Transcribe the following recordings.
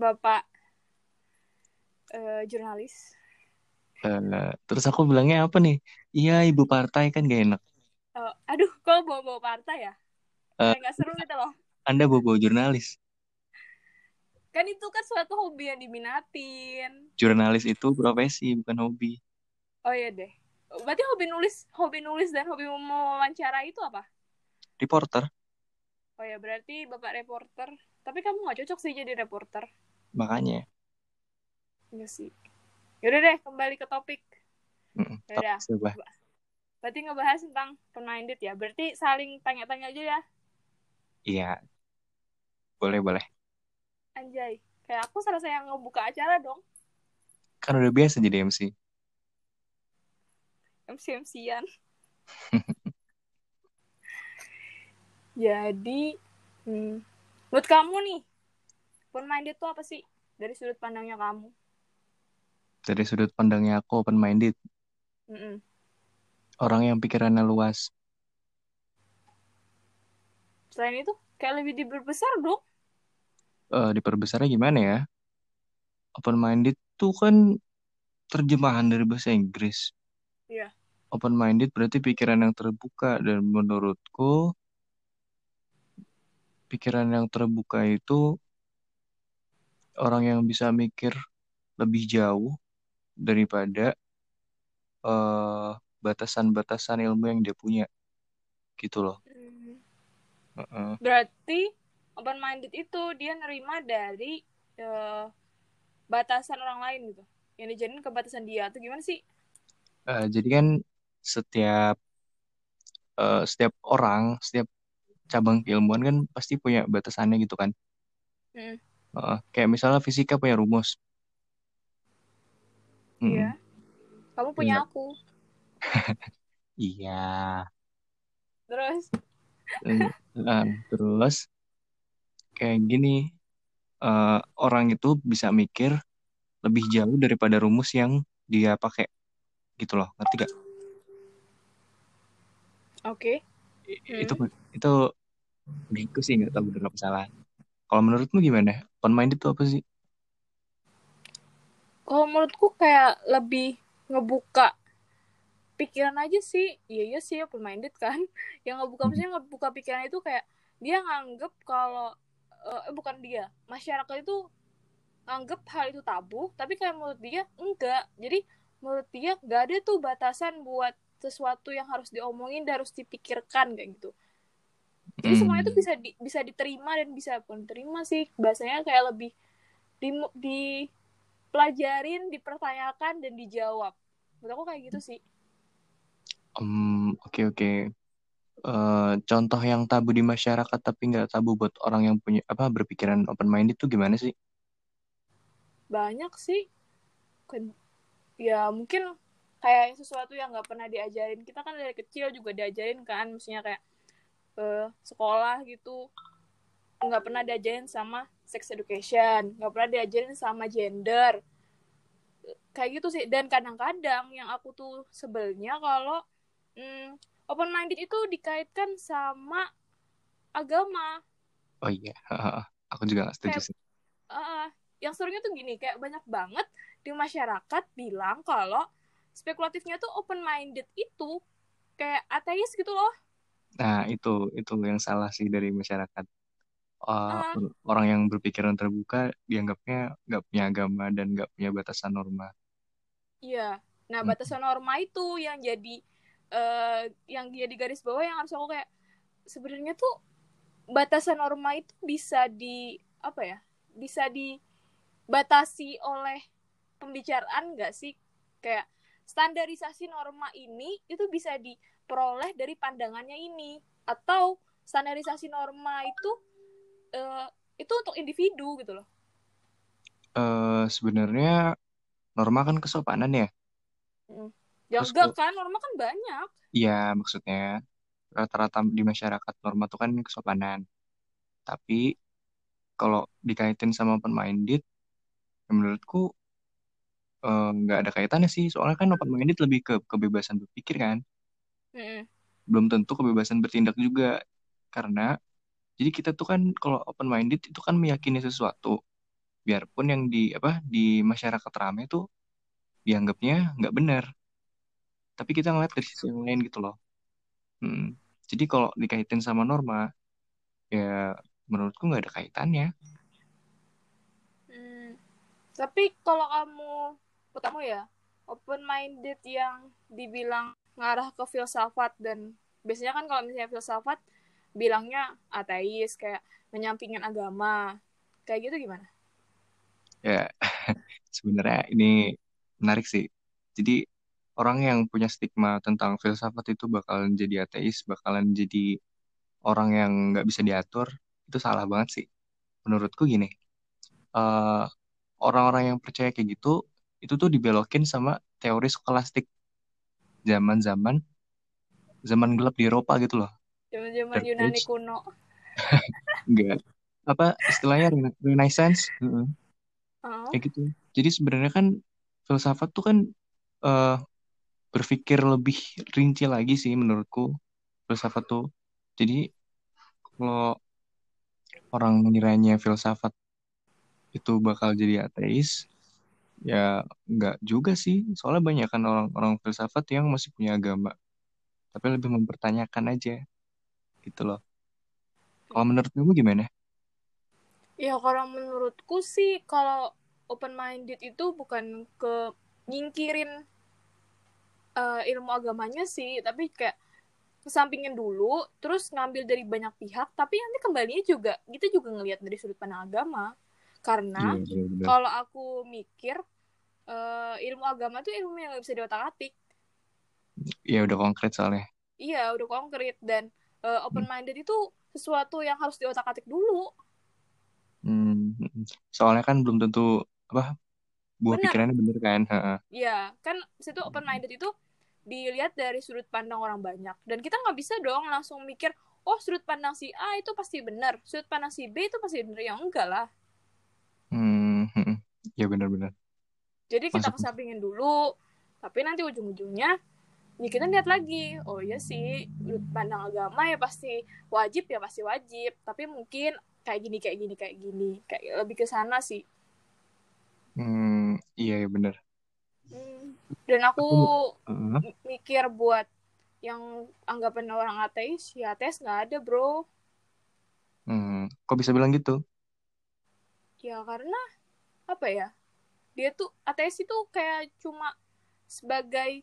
Bapak uh, jurnalis. Uh, terus aku bilangnya apa nih? Iya ibu partai kan gak enak. Uh, aduh, kok bawa-bawa partai ya? Uh, Kayak gak seru gitu loh. Anda bawa-bawa jurnalis. Kan itu kan suatu hobi yang diminatin. Jurnalis itu profesi, bukan hobi. Oh iya deh. Berarti hobi nulis, hobi nulis dan hobi mewawancara itu apa? Reporter. Oh ya, berarti Bapak reporter. Tapi kamu gak cocok sih jadi reporter. Makanya. Iya sih. Yaudah deh, kembali ke topik. Mm, Yaudah. Berarti ngebahas tentang open-minded ya. Berarti saling tanya-tanya aja ya. Iya. Boleh, boleh. Anjay. Kayak aku serasa yang ngebuka acara dong. Kan udah biasa jadi MC. MC-MC-an. jadi, hmm, menurut kamu nih, open-minded itu apa sih? Dari sudut pandangnya kamu dari sudut pandangnya aku open minded mm -mm. orang yang pikirannya luas selain itu kayak lebih diperbesar dong uh, diperbesarnya gimana ya open minded tuh kan terjemahan dari bahasa Inggris iya yeah. open minded berarti pikiran yang terbuka dan menurutku pikiran yang terbuka itu orang yang bisa mikir lebih jauh daripada batasan batasan-batasan ilmu yang dia punya gitu loh. Hmm. Berarti open minded itu dia nerima dari uh, batasan orang lain gitu, yang dijadiin kebatasan dia atau gimana sih? Uh, jadi kan setiap uh, setiap orang, setiap cabang keilmuan kan pasti punya batasannya gitu kan. Hmm. Uh, kayak misalnya fisika punya rumus. Iya. Kamu punya aku. iya. Terus? Nah, terus kayak gini, uh, orang itu bisa mikir lebih jauh daripada rumus yang dia pakai, gitu loh, ngerti gak? Oke. Okay. Hmm. Itu itu gitu sih nggak tahu benar apa salah. Kalau menurutmu gimana? Open mind itu apa sih? kalau menurutku kayak lebih ngebuka pikiran aja sih iya iya sih open minded kan yang ngebuka hmm. maksudnya ngebuka pikiran itu kayak dia nganggep kalau uh, eh bukan dia masyarakat itu nganggep hal itu tabu tapi kayak menurut dia enggak jadi menurut dia nggak ada tuh batasan buat sesuatu yang harus diomongin dan harus dipikirkan kayak gitu jadi hmm. semuanya itu bisa di, bisa diterima dan bisa pun terima sih. Bahasanya kayak lebih di, di pelajarin dipertanyakan dan dijawab. Menurut aku kayak gitu sih. Um, oke okay, oke. Okay. uh, contoh yang tabu di masyarakat tapi nggak tabu buat orang yang punya apa berpikiran open minded itu gimana sih? Banyak sih. Kan ya mungkin kayak sesuatu yang nggak pernah diajarin. Kita kan dari kecil juga diajarin kan. Maksudnya kayak uh, sekolah gitu. Nggak pernah diajarin sama sex education nggak pernah diajarin sama gender. Kayak gitu sih dan kadang-kadang yang aku tuh sebelnya kalau hmm, open minded itu dikaitkan sama agama. Oh iya aku juga gak setuju kayak, sih. uh, yang serunya tuh gini kayak banyak banget di masyarakat bilang kalau spekulatifnya tuh open minded itu kayak ateis gitu loh nah itu itu yang salah sih dari masyarakat uh, uh. orang yang berpikiran terbuka dianggapnya nggak punya agama dan nggak punya batasan norma. Iya, nah hmm. batasan norma itu yang jadi uh, yang jadi garis bawah yang harus aku kayak sebenarnya tuh batasan norma itu bisa di apa ya bisa dibatasi oleh pembicaraan nggak sih kayak standarisasi norma ini itu bisa diperoleh dari pandangannya ini. Atau standarisasi norma itu uh, itu untuk individu gitu loh. Uh, sebenarnya norma kan kesopanan ya? Mm. ya Terus enggak kan norma kan banyak. Iya maksudnya rata-rata di masyarakat norma itu kan kesopanan. Tapi kalau dikaitin sama open minded ya menurutku nggak uh, ada kaitannya sih. Soalnya kan open minded lebih ke kebebasan berpikir kan. Mm. belum tentu kebebasan bertindak juga. Karena jadi kita tuh kan kalau open minded itu kan meyakini sesuatu. biarpun yang di apa di masyarakat ramai tuh dianggapnya nggak benar. Tapi kita ngeliat dari sisi yang lain gitu loh. Hmm. jadi kalau dikaitin sama norma ya menurutku nggak ada kaitannya. Hmm, tapi kalau kamu, kamu ya, open minded yang dibilang ngarah ke filsafat dan biasanya kan kalau misalnya filsafat bilangnya ateis kayak menyampingkan agama. Kayak gitu gimana? ya sebenarnya ini menarik sih. Jadi orang yang punya stigma tentang filsafat itu bakalan jadi ateis bakalan jadi orang yang nggak bisa diatur itu salah banget sih. Menurutku gini eh, orang-orang yang percaya kayak gitu itu tuh dibelokin sama teori skolastik zaman-zaman zaman gelap di Eropa gitu loh. Zaman-zaman Yunani Age kuno. enggak. Apa istilahnya rena- Renaissance? Heeh, Oh, kayak gitu. Jadi sebenarnya kan filsafat tuh kan eh, berpikir lebih rinci lagi sih menurutku filsafat tuh. Jadi kalau orang ngiranya filsafat itu bakal jadi ateis ya enggak juga sih. Soalnya banyak kan orang-orang filsafat yang masih punya agama. Tapi lebih mempertanyakan aja. Gitu loh. Kalau menurut kamu gimana? Ya kalau menurutku sih kalau open minded itu bukan ke nyingkirin eh, ilmu agamanya sih, tapi kayak kesampingin dulu, terus ngambil dari banyak pihak, tapi nanti kembalinya juga kita juga ngelihat dari sudut pandang agama. Karena iya benar kalau aku mikir eh, ilmu agama tuh ilmu yang gak bisa diotak-atik. ya udah konkret soalnya Iya, udah konkret dan eh, open Hmm. minded itu sesuatu yang harus diotak-atik dulu. Hmm, soalnya kan belum tentu apa buah Bener. pikirannya bener kan. Iya, kan situ open minded itu dilihat dari sudut pandang orang banyak dan kita nggak bisa dong langsung mikir oh sudut pandang si A itu pasti benar sudut pandang si B itu pasti benar ya enggak lah Hmm, hmm, ya benar-benar. Jadi kita kesampingin dulu tapi nanti ujung-ujungnya ya kita lihat lagi. Oh iya sih pandang agama ya pasti wajib ya pasti wajib. Tapi mungkin kayak gini kayak gini kayak gini. Kayak lebih ke sana sih. Hmm, iya ya benar. Hmm. dan aku m- mikir buat yang anggapan orang ateis ya ateis nggak ada bro. Hmm, kok bisa bilang gitu ya karena apa ya dia tuh ateis itu kayak cuma sebagai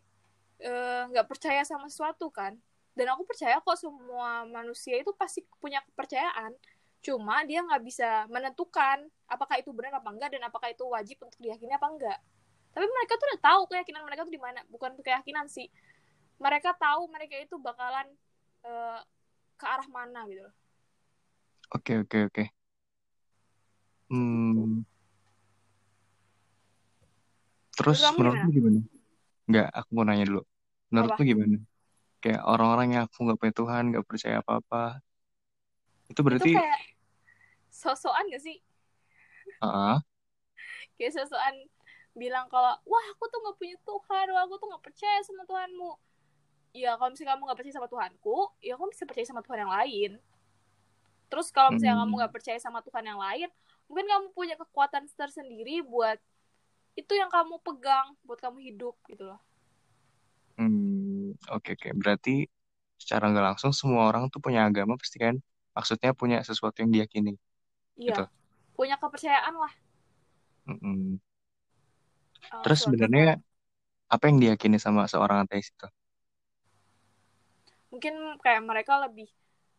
eh, nggak percaya sama sesuatu kan. Dan aku percaya kok semua manusia itu pasti punya kepercayaan. Cuma dia nggak bisa menentukan apakah itu benar apa enggak dan apakah itu wajib untuk diyakini apa enggak. Tapi mereka tuh udah tahu keyakinan mereka tuh di mana. Bukan keyakinan sih. Mereka tahu mereka itu bakalan eh, ke arah mana gitu oke oke oke. gitu Hmm, terus kamu menurutmu gimana? gimana? Enggak, aku mau nanya dulu. Menurutmu apa? gimana? Kayak orang-orang yang aku nggak punya Tuhan, nggak percaya apa-apa. Itu itu berarti, kayak sosokan gak sih? Ah, kayak sosokan bilang kalau wah aku tuh nggak punya Tuhan wah aku tuh nggak percaya sama Tuhanmu. Ya kalau misalnya kamu nggak percaya sama Tuhanku ya kamu bisa percaya sama Tuhan yang lain. Terus kalau misalnya kamu hmm, nggak percaya sama Tuhan yang lain mungkin kamu punya kekuatan tersendiri buat itu yang kamu pegang buat kamu hidup gitu loh hmm, oke oke. Berarti secara nggak langsung semua orang tuh punya agama pasti kan? Maksudnya punya sesuatu yang diyakini, gitu. iya punya kepercayaan lah Mm-mm. uh, Terus sebenarnya apa yang diyakini sama seorang ateis itu? mungkin kayak mereka lebih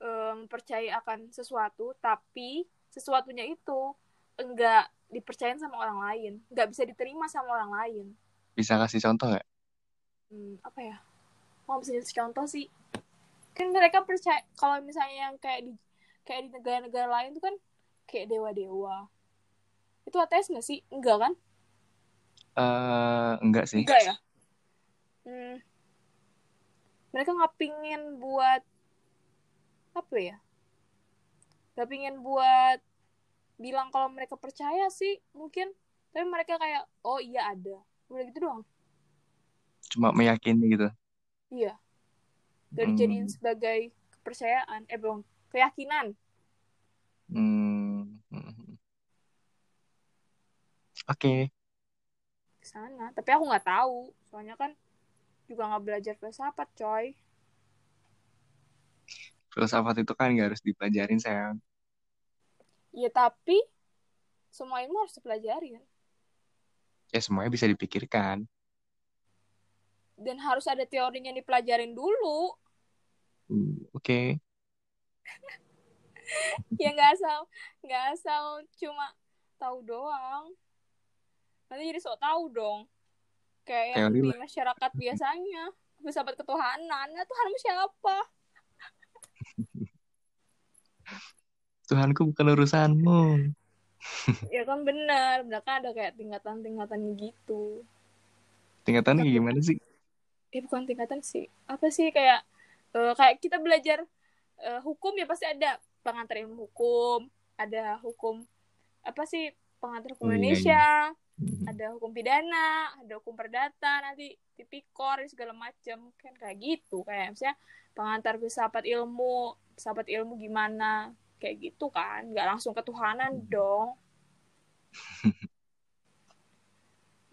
em, percaya akan sesuatu tapi sesuatunya itu enggak dipercayain sama orang lain nggak bisa diterima sama orang lain. Bisa kasih contoh nggak? hmm, apa ya? Mau bisa kasih contoh sih. Kan mereka percaya kalau misalnya yang kayak di kayak di negara-negara lain tuh kan kayak dewa-dewa. Itu ateis nggak sih? Enggak kan? Eh, enggak sih. enggak ya? Hmm, mereka nggak pingin buat apa ya? Nggak pingin buat bilang kalau mereka percaya sih mungkin. Tapi mereka kayak oh iya ada. Udah gitu doang. Cuma meyakini gitu. iya. Dari jadiin Hmm, sebagai kepercayaan eh belum keyakinan. Hmm. Oke. ke sana. Tapi aku nggak tahu. Soalnya kan juga nggak belajar filsafat coy. Filsafat itu kan nggak harus dipelajarin sayang. Ya tapi semua ilmu harus dipelajari kan? Ya semuanya bisa dipikirkan. dan harus ada teorinya dipelajarin dulu. Hmm, Oke. ya nggak asal nggak asal cuma tahu doang. Nanti jadi sok tahu dong. Kayak yang Teori di lah. masyarakat biasanya. Filsafat ketuhanan. Ya Tuhanmu siapa Tuhanku bukan urusanmu. ya kan benar kan ada kayak tingkatan-tingkatan gitu Tingkatannya Tapi- gimana sih? eh bukan tingkatan sih apa sih kayak eh, kayak kita belajar eh, hukum ya pasti ada pengantar ilmu hukum ada hukum apa sih pengantar hukum Oh, iya, iya. Indonesia Hmm. ada hukum pidana ada hukum perdata nanti tipikor segala macam kan kayak gitu kayak misalnya pengantar filsafat ilmu filsafat ilmu gimana kayak gitu kan nggak langsung ketuhanan dong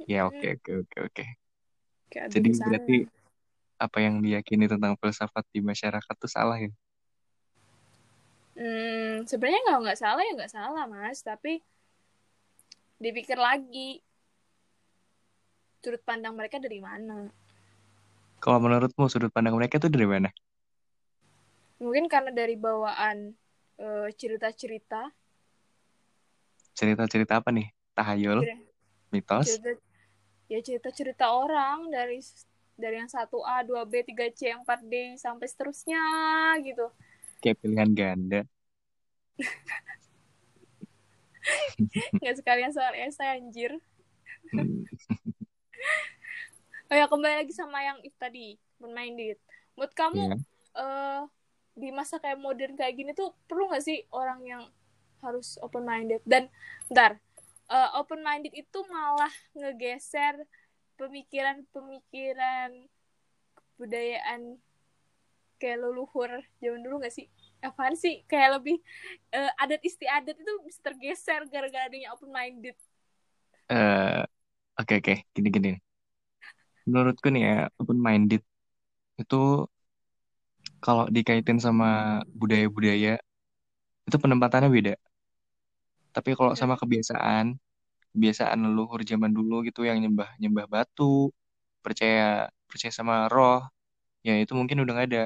Ya oke oke oke oke. Jadi di sana. berarti apa yang diyakini tentang filsafat di masyarakat tuh salah ya? Hmm, sebenarnya nggak nggak salah ya nggak salah mas, tapi dipikir lagi sudut pandang mereka dari mana. Kalau menurutmu sudut pandang mereka tuh dari mana? Mungkin karena dari bawaan cerita-cerita, Cerita-cerita apa nih? Tahayul, Cerita- mitos, cerita ya cerita-cerita orang dari dari yang 1A, 2B, 3C, 4D sampai seterusnya gitu. kayak pilihan ganda. Nggak sekalian soal esai anjir. Oh ya kembali lagi sama yang itu tadi, open-minded. Menurut kamu ya. eh di masa kayak modern kayak gini tuh perlu nggak sih orang yang harus open minded dan ntar open minded itu malah ngegeser pemikiran-pemikiran kebudayaan kayak leluhur zaman dulu nggak sih? Apaan sih? Kayak lebih eh, adat istiadat itu bisa tergeser gara-gara adanya open minded Eh, Oke oke, gini gini. Menurutku nih ya, open minded itu kalau dikaitin sama budaya-budaya itu penempatannya beda. Tapi kalau sama kebiasaan, kebiasaan leluhur zaman dulu gitu yang nyembah nyembah batu, percaya percaya sama roh, ya itu mungkin udah nggak ada.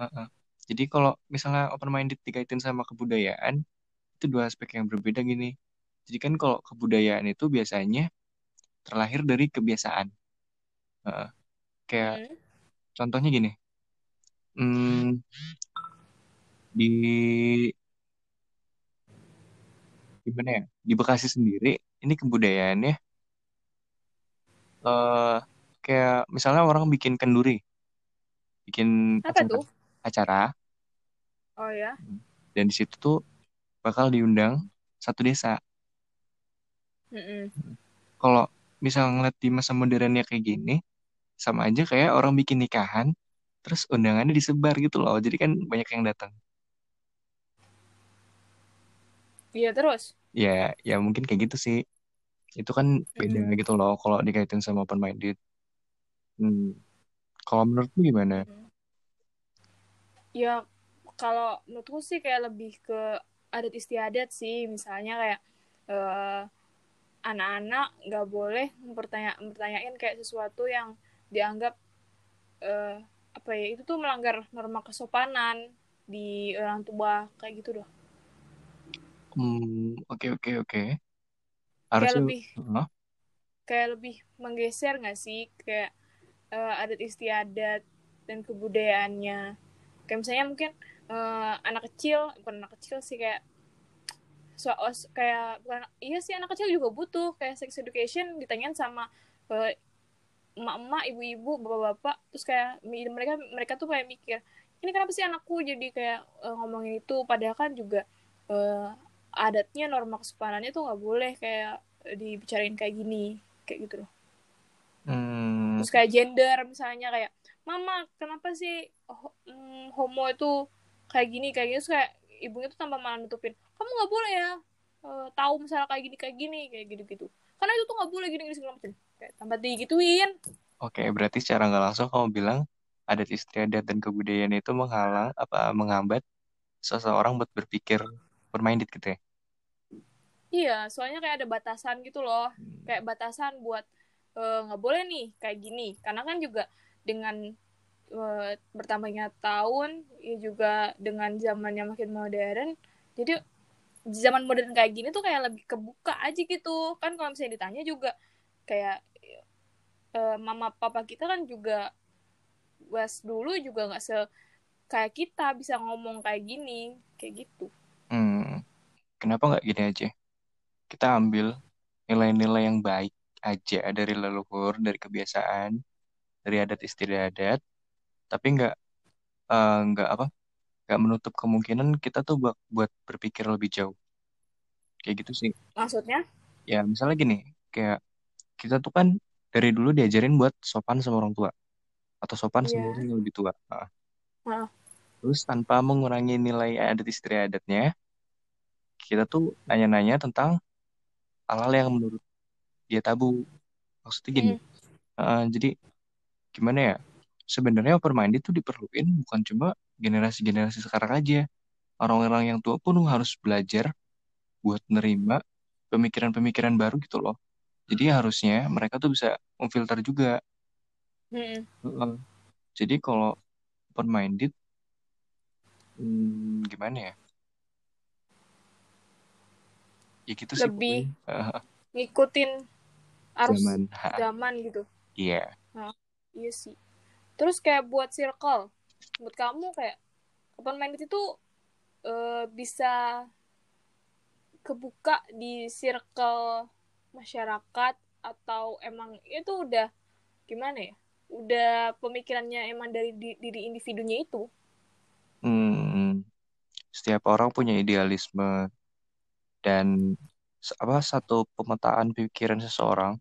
Heeh. Jadi kalau misalnya open minded dikaitin sama kebudayaan, itu dua aspek yang berbeda gini. Jadi kan kalau kebudayaan itu biasanya terlahir dari kebiasaan. Heeh. Kayak Hmm. contohnya gini, hmm, di gimana ya? Di Bekasi sendiri, ini kebudayaannya eh kayak misalnya orang bikin kenduri, bikin apa acara, tuh acara, oh ya dan di situ tuh bakal diundang satu desa. Mm-mm. Kalau misal ngeliat di masa modernnya kayak gini, sama aja kayak orang bikin nikahan, terus undangannya disebar gitu loh. Jadi kan banyak yang datang. iya terus Ya, ya mungkin kayak gitu sih. Itu kan beda Mm. gitu loh kalau dikaitin sama open minded. Hmm. Kalau menurutmu gimana? Mm. ya kalau menurutku sih kayak lebih ke adat istiadat sih misalnya kayak eh, anak-anak nggak boleh mempertanya mempertanyain kayak sesuatu yang dianggap eh, apa ya itu tuh melanggar norma kesopanan di orang tua kayak gitu loh Hmm, oke oke oke. kayak Harusnya, lebih Hah? kayak lebih menggeser nggak sih kayak eh, adat istiadat dan kebudayaannya kayak misalnya mungkin eh, anak kecil bukan anak kecil sih kayak so, kayak bukan iya sih anak kecil juga butuh kayak sex education ditanyain sama eh, emak-emak ibu-ibu bapak-bapak terus kayak mereka mereka tuh kayak mikir ini kenapa sih anakku jadi kayak eh, ngomongin itu? Padahal kan juga eh, adatnya norma kesopanannya tuh nggak boleh kayak dibicarain kayak gini kayak gitu loh. Hmm, terus kayak gender misalnya kayak mama kenapa sih mm, homo itu kayak gini kayak gini? Terus kayak ibunya tuh tanpa malah nutupin kamu nggak boleh ya uh, tahu misalnya kayak gini kayak gini kayak gitu gitu karena itu tuh nggak boleh gini gini segala macam kayak tambah digituin. Oke berarti secara nggak langsung kamu bilang adat istiadat dan kebudayaan itu menghalang apa menghambat seseorang buat berpikir bermain gitu ya? Iya soalnya kayak ada batasan gitu loh. Hmm. kayak batasan buat eh, nggak uh, boleh nih kayak gini. Karena kan juga dengan uh, bertambahnya tahun ya juga dengan zaman yang makin modern jadi zaman modern kayak gini tuh kayak lebih kebuka aja gitu. Kan kalau misalnya ditanya juga kayak uh, mama papa kita kan juga was dulu juga nggak se kayak kita bisa ngomong kayak gini kayak gitu. Hmm, kenapa nggak gini aja? Kita ambil nilai-nilai yang baik aja dari leluhur dari kebiasaan dari adat istiadat tapi nggak uh, nggak apa nggak menutup kemungkinan kita tuh buat, buat berpikir lebih jauh. Kayak gitu sih. Maksudnya? Ya misalnya gini kayak kita tuh kan dari dulu diajarin buat sopan sama orang tua atau sopan yeah. sama orang yang lebih tua nah. Nah. terus tanpa mengurangi nilai adat istiadatnya kita tuh nanya-nanya tentang hal-hal yang menurut dia tabu maksudnya gini mm. uh, jadi gimana ya sebenarnya open minded itu diperluin bukan cuma generasi-generasi sekarang aja. Orang-orang yang tua pun harus belajar buat nerima pemikiran-pemikiran baru gitu loh. Jadi harusnya mereka tuh bisa memfilter juga. Hmm. Jadi kalau open minded, hmm, gimana ya? Ya gitu sih. Lebih ngikutin arus zaman, zaman gitu. Iya. Yeah. Nah, iya sih terus kayak buat circle buat kamu kayak open minded itu uh, bisa kebuka di circle masyarakat atau emang itu udah gimana ya udah pemikirannya emang dari di, diri individunya itu hmm, setiap orang punya idealisme dan apa satu pemetaan pikiran seseorang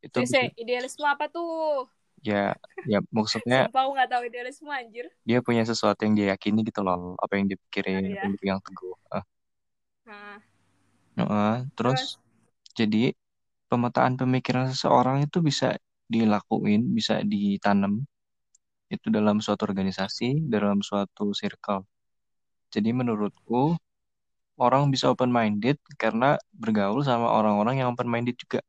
itu bisa... idealisme apa tuh ya ya maksudnya Sumpah aku gak tahu idealisme anjir dia punya sesuatu yang dia yakini gitu loh apa yang dipikirin oh, iya. yang dipegang teguh uh. Nah. Uh, terus, terus jadi pemetaan pemikiran seseorang itu bisa dilakuin bisa ditanam itu dalam suatu organisasi dalam suatu circle jadi menurutku orang bisa open minded karena bergaul sama orang-orang yang open minded juga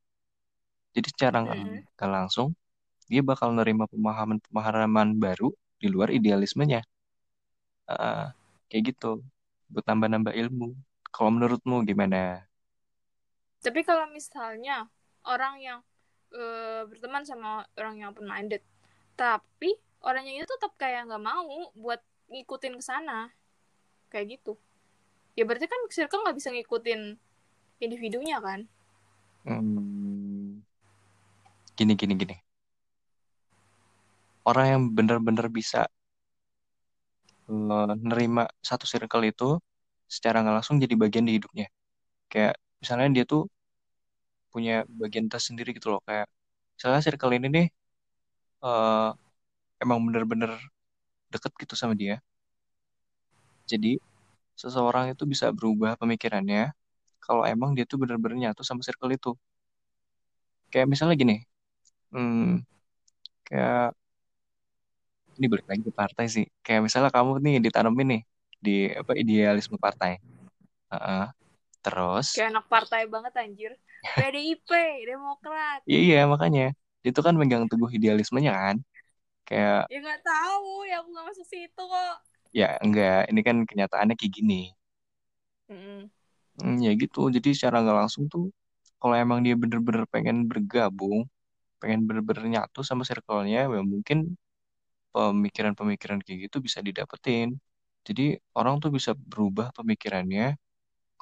jadi secara nggak mm langsung dia bakal nerima pemahaman-pemahaman baru di luar idealismenya. Uh, kayak gitu, buat nambah-nambah ilmu. Kalau menurutmu gimana? Tapi kalau misalnya orang yang uh, berteman sama orang yang open minded, tapi orang yang itu tetap kayak nggak mau buat ngikutin ke sana, kayak gitu. Ya berarti kan circle nggak bisa ngikutin individunya kan? Hmm. Gini gini gini orang yang benar-benar bisa menerima satu circle itu secara nggak langsung jadi bagian di hidupnya. Kayak misalnya dia tuh punya bagian tersendiri gitu loh. Kayak misalnya circle ini nih uh, emang bener-bener deket gitu sama dia. Jadi seseorang itu bisa berubah pemikirannya kalau emang dia tuh bener-bener nyatu sama circle itu. Kayak misalnya gini, hmm, kayak ini balik lagi ke partai sih. Kayak misalnya kamu nih ditanemin nih di apa idealisme partai. Uh -uh. Terus kayak anak partai banget anjir. PDIP, Demokrat. Iya, iya makanya. Itu kan megang teguh idealismenya kan. Kayak Ya nggak tahu, ya aku nggak masuk situ kok. Ya enggak, ini kan kenyataannya kayak gini. Mm -mm. Hmm, ya gitu. Jadi secara nggak langsung tuh kalau emang dia bener-bener pengen bergabung, pengen bener-bener nyatu sama circle-nya, ya mungkin pemikiran-pemikiran kayak gitu bisa didapetin. Jadi orang tuh bisa berubah pemikirannya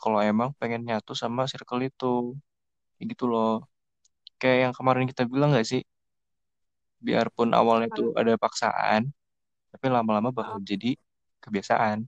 kalau emang pengen nyatu sama circle itu. Kayak gitu loh. Kayak yang kemarin kita bilang gak sih? Biarpun awalnya tuh ada paksaan, tapi lama-lama bakal jadi kebiasaan.